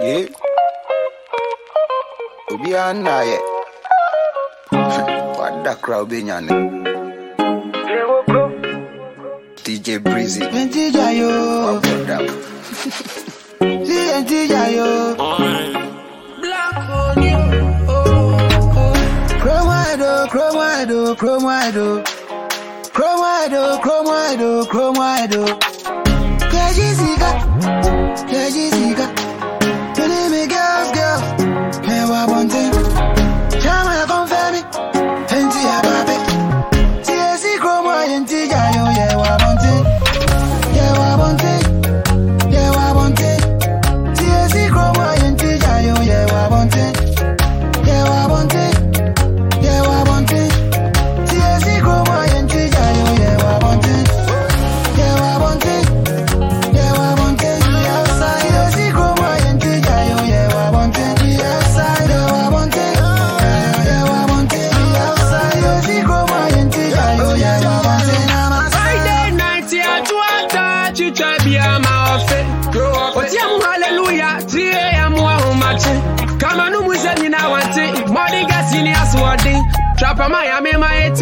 Yeah. Obi anna ye. Wada crowd be nyane. DJ Breezy. Ntija yo. Ntija yo. Black. Chrome wide oh, chrome wide oh, chrome wide oh. Chrome wide oh, chrome wide oh.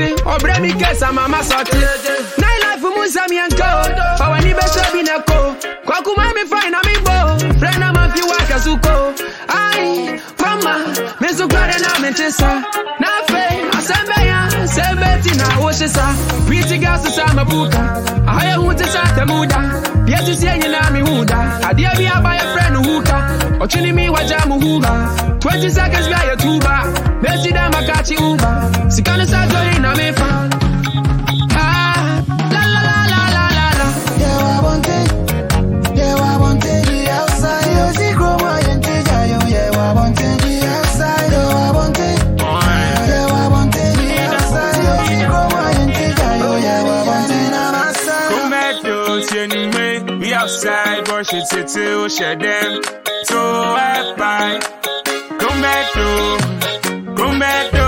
sorti mi sa mama sorti nilife musa mienko owani besobi na ko mi fine na migbo frena mafi waka suko ai fama mesukware na mentesa nafe asembe ya sebeti na wosesa pretty girls sa mabuka ahaye hu tesa temuda yesu sie nyina mi huda adie bi abaya ochini mi waja muhuba 20 seconds vya yotuba mesida makachi uba sikana sajoli na mefa ah, la la la la la la la. Yeah, I want it. Yeah, I want it. outside, but she titty, oh, share them left right. Come back to, come back to,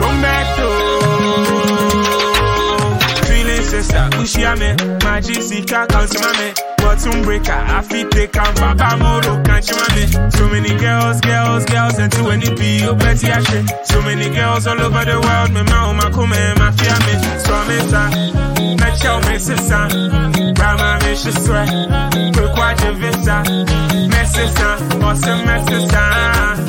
come back to. Feeling sister, Ushiame, Magic my me. bottom breaker. I fit take out Baba Moro, can't you me. So many girls, girls, girls, and too many people, Betty Ashley. So many girls all over the world, my mom, my come and my fear me. So I'm in time, my child, my sister, Brahma, my sister, quick watch and visa messes, hein. Bossez le messes.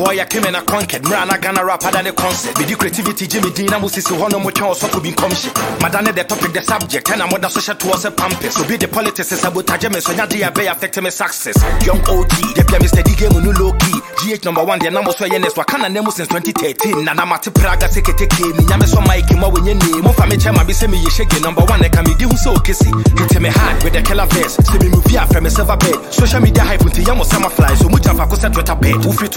Boy I came in a conquered. Mra na Ghana rapper than a concert With the creativity Jimmy Dean I'm sisi hono mo chan so could be come shit. Madane the topic the subject and I'm what the social to us a pampers So be the politics is sabotage me so nyadi abe affect me success. Young OG the pia Mr. D game no low key GH number one the number so yenes wakana nemu since 2013 na na mate praga sekete ke mi nyame so mike mo wenye name. Mo fa me chema bi me ye shege number one e ka me di hu so kesi hit me hard with the killer verse se me move from me silver bed. Social media hype until yamo summer fly. So mucha fa ko set Twitter bed. Wo fit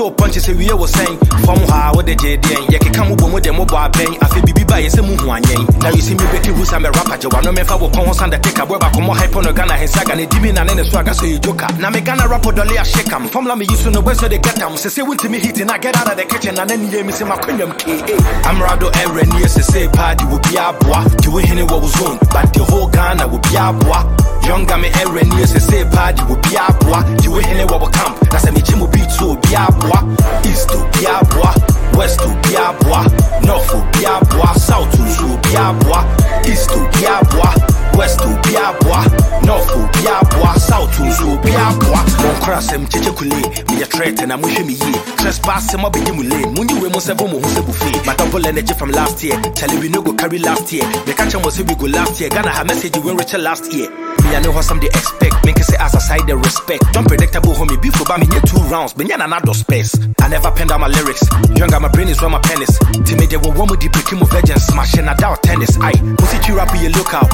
to punch se wiye wo sen from ha wo de je den ye keka mo bo mo de mo bo aben afi bibi ba ye se mu hu anyen now you see me beki who sa me rapper je wa no me fa wo kon ho sanda take a boy ba ko mo hype no Ghana hen saga ne dimi na ne so aga so you joker na me Ghana rapper dolly a shake am formula me use no boy so they get am se se wunti me hit na get out of the kitchen. Na ne ni me se makwanyam ka I'm Rado Aaron yes say party will be aboa the way hene what was on but the whole Ghana will be aboa Younger me Aaron yes say party will be aboa the way hene what will camp. That's a me chimu beat so be aboa east to be aboa west to be aboa north to be aboa south to be aboa east to be aboa west to be aboa north to be aboa south to be aboa mon krasem cheche kule me ya threat na mo hwe me yi trespass mo be mu lane mun yi we mo seven mo hu se buffet. My double energy from last year. Tell we no go carry last year. Me catch am say we go last year. Ghana have message when reach last year. Me I know how some they expect. Make say as aside the respect. Don't predictable homie before ba me two rounds. Nya na another space. I never pen down my lyrics. Younger my brain is where my pen is. Timid they will want me the breaking of virgin smashing a down tennis. I pussy you rap you look out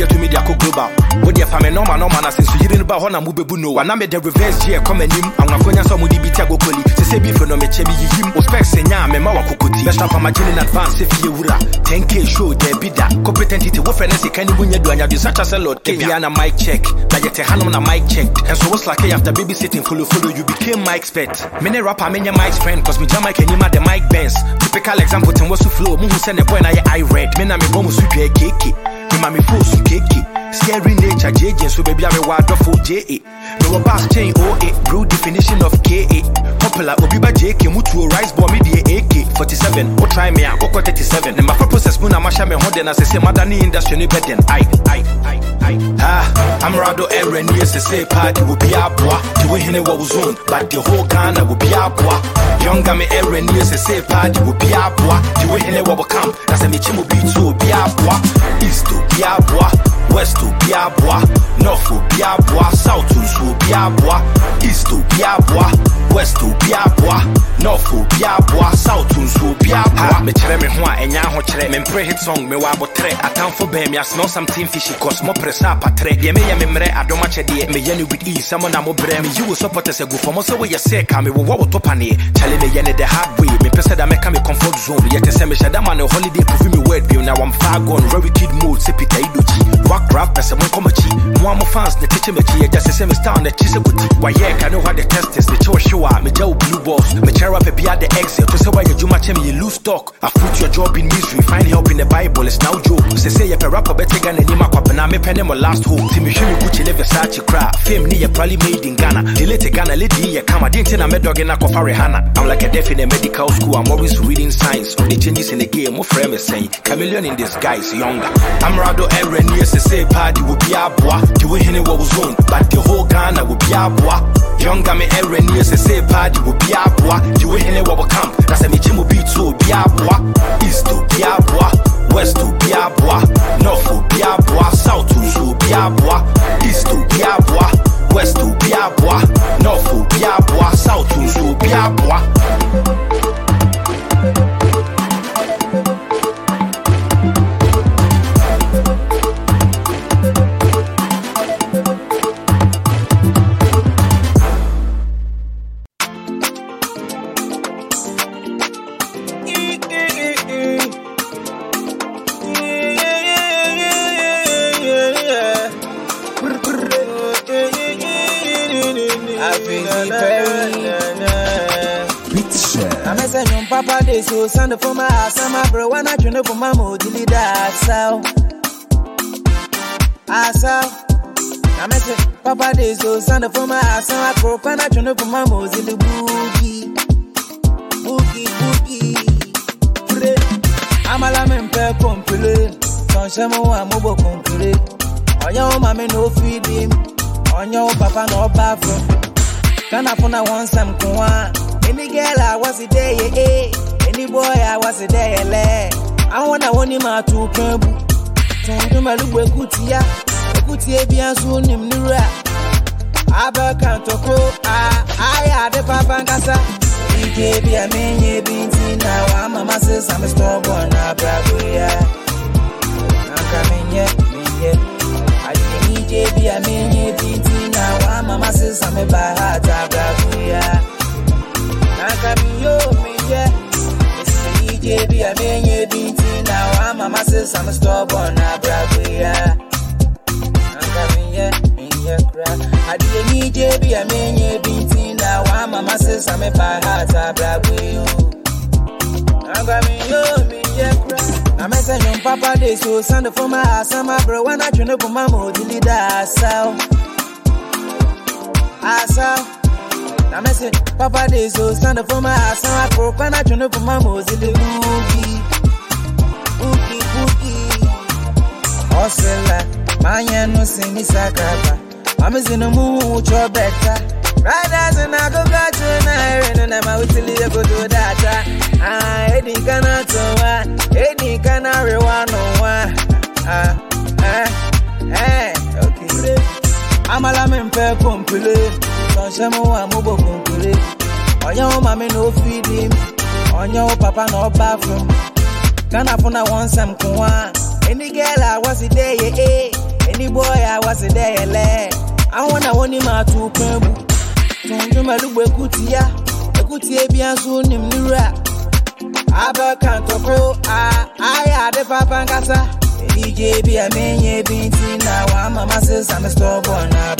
so be to media go global. What the family eh, normal normal na you didn't ba hona mu bebu no na me the reverse here come anim anwafonya so mu di bitia go koli se se bi no me che bi yihim o specs eh, nya me ma wakokoti best rap ma in advance if you wura 10k show there be that. Competent it wo friend say kan ni bunya do anya do such as a lot? Ke bia na mic check. Na yete hanum na mic check. And so what's like eh, after babysitting follow follow you became my expert. Me ne rapper me nya mic friend cause me jam mic any ma the mic bends. Typical example tin was flow. Mu hu say ne boy na ye i read. Me na me bomu su dwa keke me ma me fo su keke scary nature JJ so baby I me wa dofo JA me wa bass chain OA brew definition of KA popular obi ba JK mutuo rice me die AK 47 o try me a okọ 37 ne ma process mu na ma sha me ho de na se se madani industry ai ai ai ai ah I'm Rado Aaron yes say party will be aboa the way hene what was on but the whole Ghana will be aboa younger me Aaron yes say party will be aboa the way hene what will come na se me chimu beat so be aboa east to be aboa west to be aboa north to be aboa south to be aboa east to be aboa west to aboa north to aboa south to so be aboa me kyerɛ me ho a ɛnya ho kyerɛ me mpere hit song me wɔ abotrɛ atamfo bɛn me asmell something fishy cause mo prɛ sɛ apatrɛ deɛ meyɛ me mmerɛ adɔm akyɛdeɛ meyɛ ne with ease sɛ mo na mo brɛ meyi wo supporters agu fam sɛ woyɛ sɛ ka me wowɔ wo to paneɛ kyɛle meyɛ ne the hard way mepɛ sɛ da mɛka me comfort zone. Yɛte sɛ mehyɛ da ma ne holiday profi me bio na wamfa gone very kid mode sɛ peter idokyi rap pɛ sɛ monkɔ makyi mo fans ne tekyɛ makyi agya sɛ sɛ me style na kyi sɛ kɔti wayɛ ka ne hɔ de testes mekyɛ wo hyew a megya wo blue balls mekyerɛ rapɛ bia the exit. To sɛ woayɛ adwuma kyɛ me lose stock I've put your job in misery. Find help in bible it's now joke. Sɛ sɛ yɛpɛ rapper bɛte ga n'anim akwapena mepɛ ne mo last hope. Nti mehwɛ me gucci ne versace kra fame ne yɛ probably made in ghana. Delete ghana lady yɛ kama de nti na mɛdɔge na kɔfa Rihanna i'm like a deaf in a medical school. I'm always reading signs of the changes in the game mo frɛ me sɛn chameleon in disguise younger. I'm rado aaron yes say party will be aboa the way hene what was on but the whole ghana will be a aboa younger me aaron yes say party will be aboa the way hene what will come. Na sɛ me chimu beat so be aboa east to be aboa west to be aboa north to be aboa south to so be aboa east to be aboa west to be aboa north to be aboa south to so be So son for my ass, I'm a bro, when I turn up for my mood, need that so. Asa, I'm a Papa, they so son for my ass, I'm a bro, when I turn up for my mood, in the boogie, boogie, boogie. I'm a lamb, per complete, Conshamo, I'm over complete. On your mammy, no feed him, on your papa, no bathroom. Kana funa want some kwa Any girl I was it there, yeah, eh. Any boy I was it there, yeah, I wanna want him out to Pembu. Tonto Malubu Kutia, Kutia Biansu Nimnura. Abba Kantoko, ah, I had a papa Kasa. DJ be a man, ye binti now. I'm a master, I'm a stubborn, ah, bravo, yeah. I'm coming, yeah, me, yeah. I didn't DJ be a man, ye binti now. I'm a master, I'm a bad, ah, bravo, yeah. I'm coming, yo, me, yeah. It's the DJ be a man, ye binti now. I'm a master, I'm a stubborn, ah, bravo, yeah. I'm coming, yeah, me, yeah, cry. I didn't need JB, I mean, yeah, binti now. I'm a master, I'm a bad heart, I brag with you. I'm coming, yo, me, yeah, cry. I'm a son, papa, they so send for my ass, I'm a bro, when I turn up my mode, you lead us out. Asa, I'm a say, papa, they so send for my ass, I'm a bro, when I turn up my mode, you lead boogie, boogie, boogie. Osella, my no sing is a crapper. I'm in the mood, your better. Right as an I go back to an iron and I'm out till you go to that. Ah, Eddie cannot to one, Eddie cannot rewan no one. Ah, eh, eh, okay. I'm a lamb per compule. Don't show me one mobile compule. On your mammy no feeding, on your papa no bathroom. Can I find one some kwa? Any girl I was there, yeah, eh. Any boy I was there, yeah, I wanna want him out to Pembu. Tonto Malubu Kutia, Kutia Biansu Nimura. Abba Kantoko, ah, I had a papa Kasa. DJ be a man, ye binti now. I'm a master, I'm a stubborn, ah, bravo, yeah.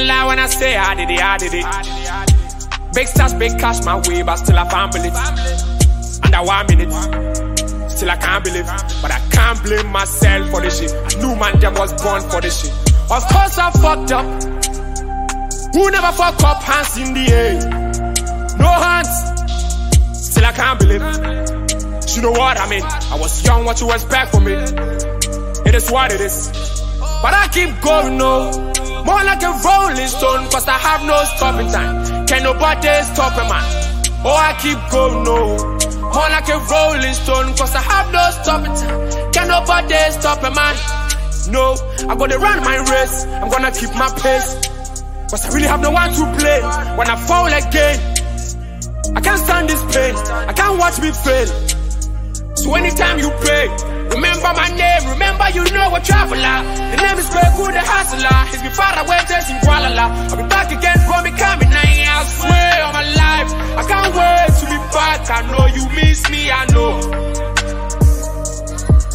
Don't lie when I say I did it, I did it. Big stars, big cash my way, but still I can't believe. Under one minute, still I can't believe. But I can't blame myself for this shit. I knew man them was born for this shit. Of course I fucked up. Who never fuck up hands in the air? No hands. Still I can't believe. You know what I mean? I was young, what you expect from me? It is what it is. But I keep going, no. More like a rolling stone, cause I have no stopping time. Can nobody stop a man? Oh, I keep going, no. More like a rolling stone, cause I have no stopping time. Can nobody stop a man? No, I'm gonna run my race. I'm gonna keep my pace. Cause I really have no one to play. When I fall again, I can't stand this pain. I can't watch me fail. So anytime you pray, remember my name, remember you know a traveler. The name is Greg Good, the hustler. He's been far away, just in Kuala Lumpur. I'll be back again for me coming. I swear on my life, I can't wait to be back. I know you miss me, I know.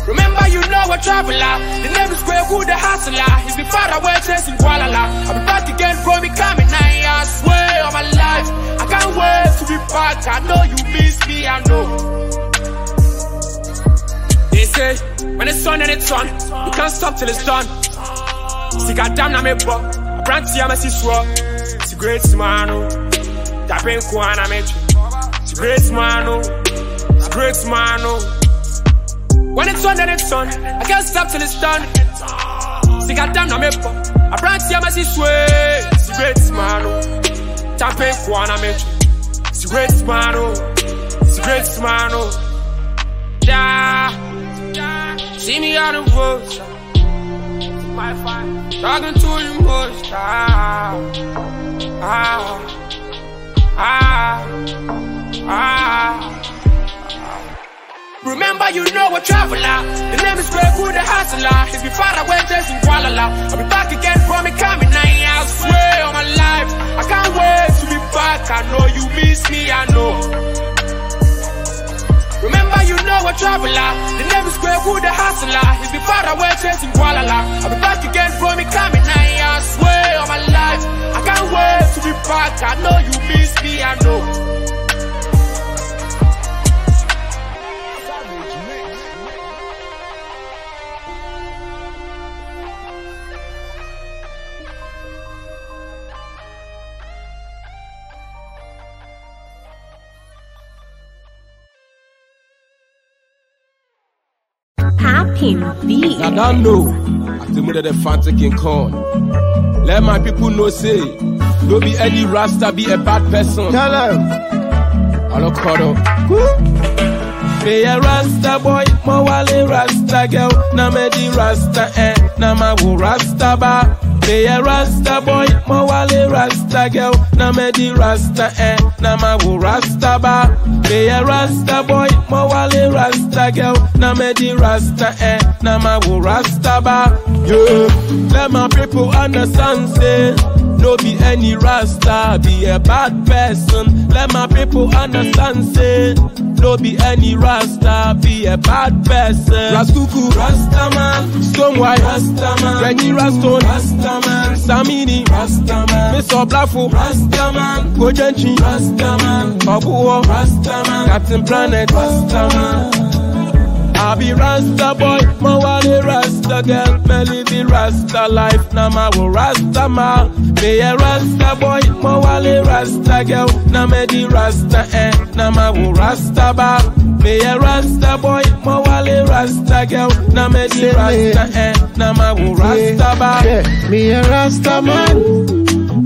Remember you know a traveler. The name is Greg Good, the hustler. He's been far away, just in Kuala Lumpur. I'll be back again for me coming. I swear on my life, I can't wait to be back. I know you miss me, I know. Say, when it's on and it's on, you can't stop till it's done. See, goddamn, na me bo. I brand to my sister. It's a great man, oh. Tapping Kuana me. It's a great man, oh. It's a great man, oh. When it's on and it's on, I can't stop till it's done. See, goddamn, na me bo. I brand to my sister. It's a great man, oh. Tapping Kuana me. It's a great man, oh. It's a great man, oh. Yeah. See me on the road. Talking to the most. Ah, ah, ah, ah. Remember you know a traveler. The name is Greg Wood, the. If you far away, just in Kuala I'll be back again from it coming. I swear on my life, I can't wait to be back. I know you miss me, I know. Remember, you know a traveler. The name is Greg Wood, the hustler. Ah. If you far away, chasing Kuala I'll be back again from me coming. I swear on my life, I can't wait to be back. I know you miss me, I know. Popping beat. I don't know. I think that the Fanta King Kong. Let my people know say, don't be any rasta, be a bad person. Tell them. Hello, Kodo. Be a rasta boy, my wale rasta girl. Na me di rasta eh, na ma wo rasta ba. Be a rasta boy, my wale rasta girl. Na me di rasta eh, na ma wo rasta ba. Be a rasta boy, my wale rasta girl. Na me di rasta eh, na ma wo rasta ba. Yeah, let my people understand say. No be any rasta, be a bad person. Let my people understand, say. No be any rasta, be a bad person. Raskuku, Rastaman, Stonewhite, Rastaman, Reggie Raston, Rastaman, Samini, Rastaman, Miss Oblafo, Rastaman, Kojenchi, Rastaman, Obuo, Rastaman, Captain Planet, Rastaman. I be Rasta boy, my wale Rasta girl, me live the Rasta life, na ma wo Rasta ma. Me a Rasta boy, my wale Rasta girl, na me di Rasta eh, na ma wo Rasta ba. Me a Rasta boy, my wale Rasta girl, na me di Rasta eh, na ma wo Rasta ba. Me a Rasta man.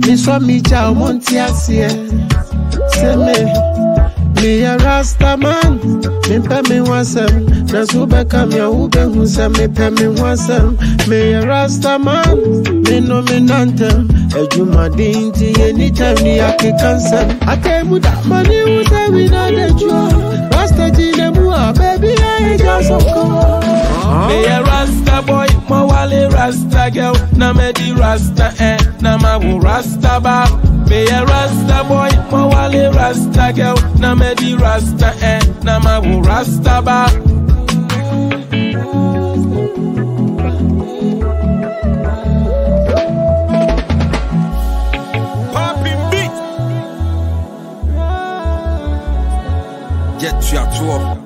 Me swa me monti asie. Say me. Me a Rasta man. Me pe me wasem. Na sube kam ya ube hunse me pe me wasem. Me a Rasta man. Me nominantem. Ejuma dinti anytime ni ake kansem. Ake muda mani use we na de jua. Rasta jine mua baby I just of Me a Rasta my wale Rasta girl, na me di Rasta eh, na ma wo Rasta ba. Me a Rasta boy, my wale Rasta girl, na me di Rasta eh, na ma wo Rasta ba. Popping beat. Jet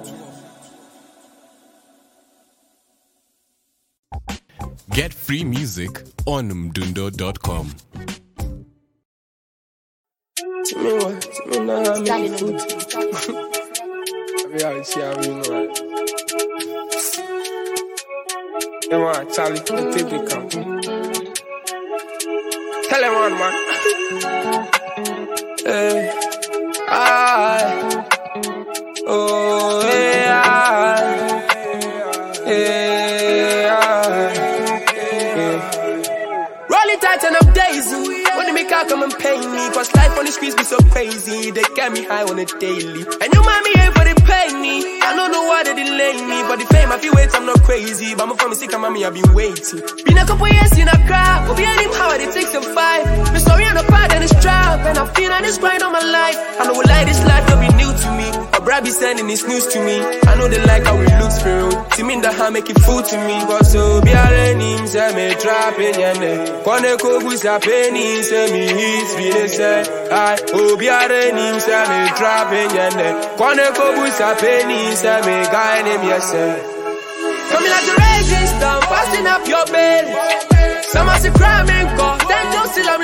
Get free music on mdundo.com. Tell him one, man. Hey, I, They come and pay me. Cause life on the streets be so crazy. They get me high on a daily. And you mind me here for the pay me. I don't know why they delay me. But the fame I feel wait, I'm not crazy. But I'm from sick, mommy, I've been waiting. Been a couple years in a crowd. But be any how they take some five. Me sorry I'm a part and it's trap. And I feel like this grind on my life. I know a lie, this life will be new to me. A bride be sending this news to me. I know they like how it looks for real. See me in the hand make it fool to me. But so be a name, say me trapping yende. Kone kogu sa penny, say me hit feel say. I oh be a name, say me trapping yende. Kone kogu sa penny, say me guy name yes say. Coming like the raging storm, passing up your bed. Some are crime and call, then don't still I'm.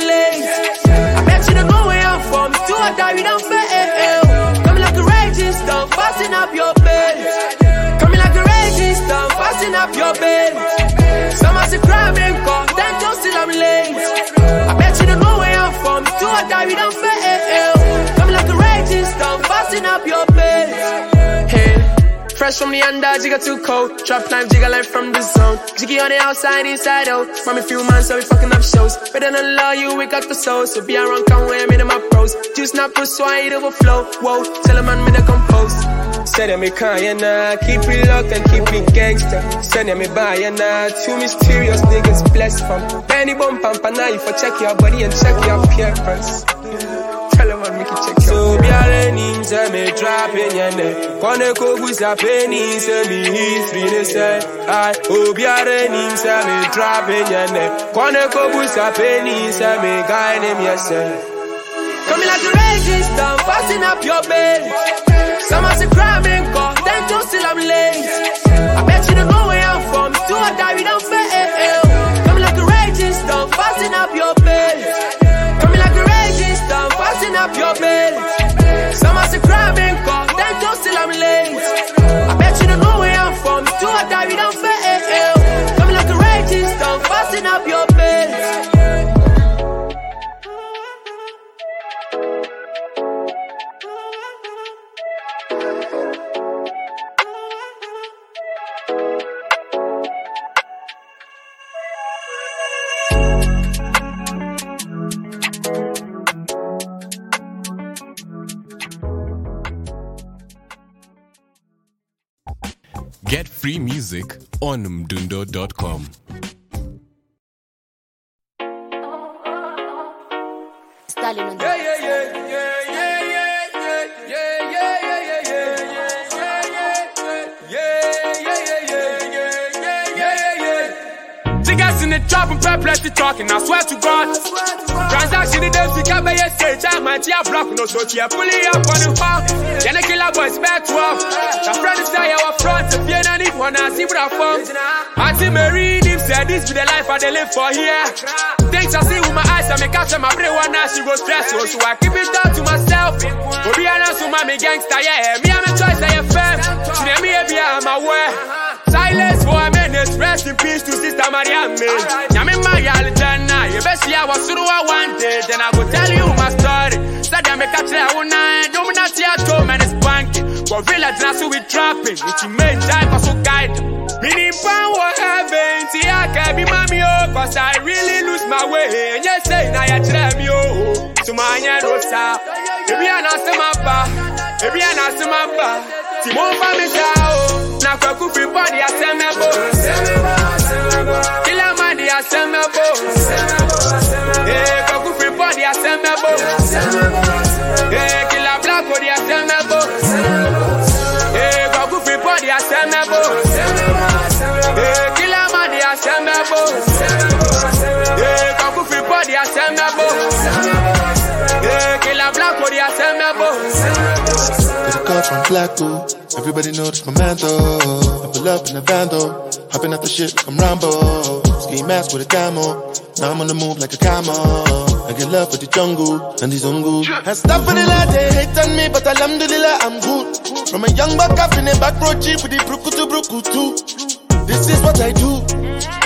I bet you don't know where I'm from, do or die, we don't fail. Up your bed. Coming like a raging storm, passing up your bed. Some are crime and then don't still I'm late. I bet you don't know where I'm from, do or die, we don't fail. Coming like a raging storm, passing up your bed. Hey. Fresh from the under, jigga too cold. Drop knife, jigga life from the zone. Jiggy on the outside, inside out. From a few months, so we fucking up shows. Better than law, you, we got the soul. So be around, come where I'm in my pros. Juice not push, so I eat overflow. Whoa, tell a man, me the compose. Send me crying now, keep it locked and keep it gangster. Send me buying now, two mysterious niggas blessed from Penny bump and knife for check your body and check your appearance. Tell him I'll make check your appearance. So be me dropping your neck. Koneko, kogu a penny, se me history ne se. Ay, obi arenin se me dropping your neck. Koneko, kogu a penny, se me guiding him yourself. Coming like a resistance, busting up your belly. Someone say crying, call, then don't still I'm late. I bet you don't know where I'm from, do or die, we don't fail. Coming like a raging storm, passing up your bed. Coming like a raging storm, passing up your bed. Someone say crying, call, then don't still I'm late. I bet you music on mdundo.com. In the trap and talking, I swear to God. Transaction in up by stage, I'm block, no so up on the park. Then I kill boys back to up. The friend is there, our front, what I found. Auntie Mary, Nim said, this be the life I they live for here. Things I see with my eyes, I make out my brain one now, she go stressful, so I keep it down to myself. Obi announce to my gangster, yeah, me, I'm a choice, I am fam. She name me, be I'm aware. Silence for a minute, rest in peace to Sister Mariam. Yami Maya Aljana, you best see I was through I wanted, then I will tell you my story. Said I make a try one night, don't not home and it's Gorilla dance with trapping, which you made time for so guide. Meaning power what heaven, see I can be mommy oh, cause I really lose my way. And yes, say now you tell me oh, so my yeah rosa. Baby I not see my pa, baby I not see my pa. See more for me now, now kwa kufi body I tell me boy. Kill A from Blacko. Everybody knows my man though. I pull up in the van. Hopping out the shit I'm Rambo. Ski mask with a camo. Now I'm on the move like a camo. I get love for the jungle and the the lad, they hate on me, but alhamdulillah, I'm good. From a young buck up in a back road jeep with the bruku to too. This is what I do.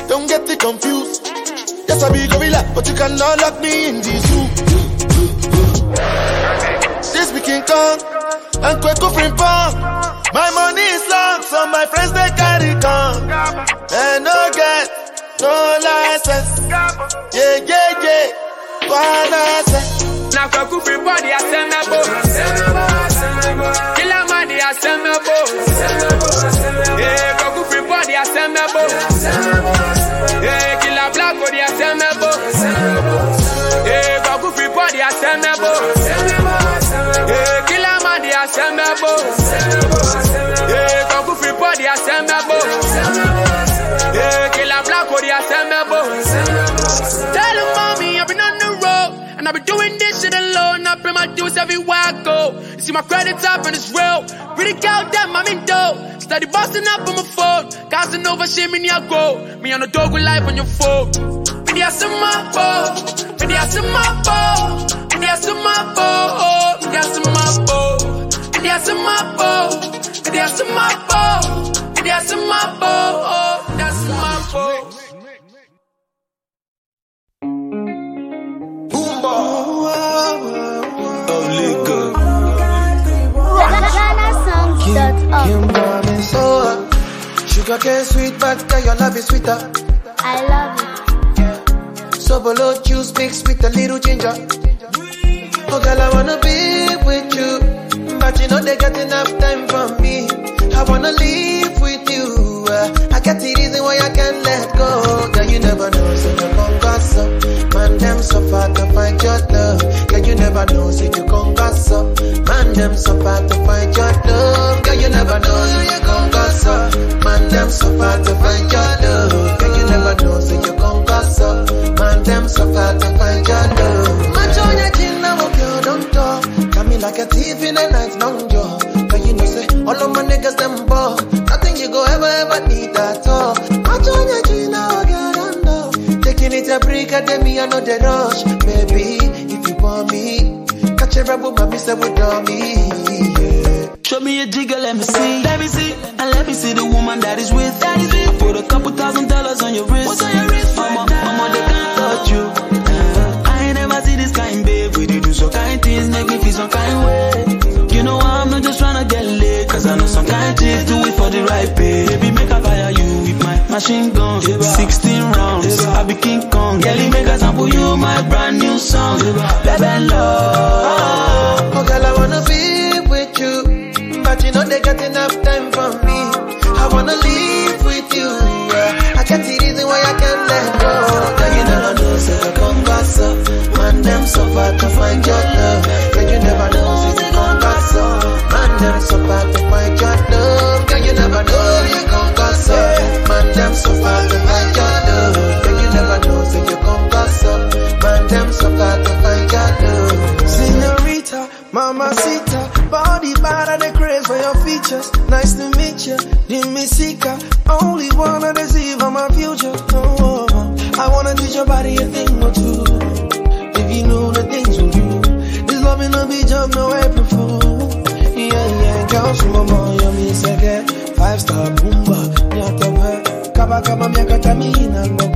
Don't get it confused. Yes, I be gorilla, but you cannot lock me in the zoo. This King Kong and kweku from pump. My money is long, so my friends they carry come. And no get no license. Yeah, yeah, yeah. Balance. Now kweku from body, I send me bo. Killer money, I send me bo. Yeah, kweku from body, I send me bo. Yeah, killer black body, I send me bo. And I've been doing this shit alone. I pay my dues everywhere I go. You see my credits up and it's real. Pretty girl, them, I'm in dough. Steady busting up on my phone. Casting over shit, me near go. Me on the dog with life on your phone. Me there some my phone. Me there some my phone. Me there some my phone. Me there some my phone. Me there some my phone. Me there some my phone. Me there some my phone. That's my phone. GhanaSongs.org. Bomb so Sugar cane sweet, but girl, your love is sweeter. I love it. So below juice mixed with a little ginger. Oh, girl, I wanna be with you. but you know they got enough time for me. I wanna live with you. Get the reason why I can't let go. Girl, you never know, so you come gas up. Man, them so far to find your love. Girl, you never know, so you come gas up. Man, them so far to find your love. Girl, you never know, so you come gas up. Man, them so far to find your love. Girl, you never know, so you come gas up. Man, them so far to find your love. Match on your chin, now, girl, don't talk. Got me like a thief in the me, I know the rush. Maybe, if you want me, catch a rebel, mommy, say, with me. Show me a jigger, let me see. Let me see. And let me see the woman that is with. That is with. I put a couple thousand dollars on your wrist. What's on your wrist? Mama, mama, they can't touch you. Uh, I ain't never see this kind, babe. We did do some kind things, make me feel some kind way. You know I'm not just trying to get laid. Cause I know some kind chicks do it for the right pay. Baby, make I fire you with my machine gun. 16 rounds, I be King Kong. Girlie, make I sample you my brand new song. Baby, vakama myaka tamina ngo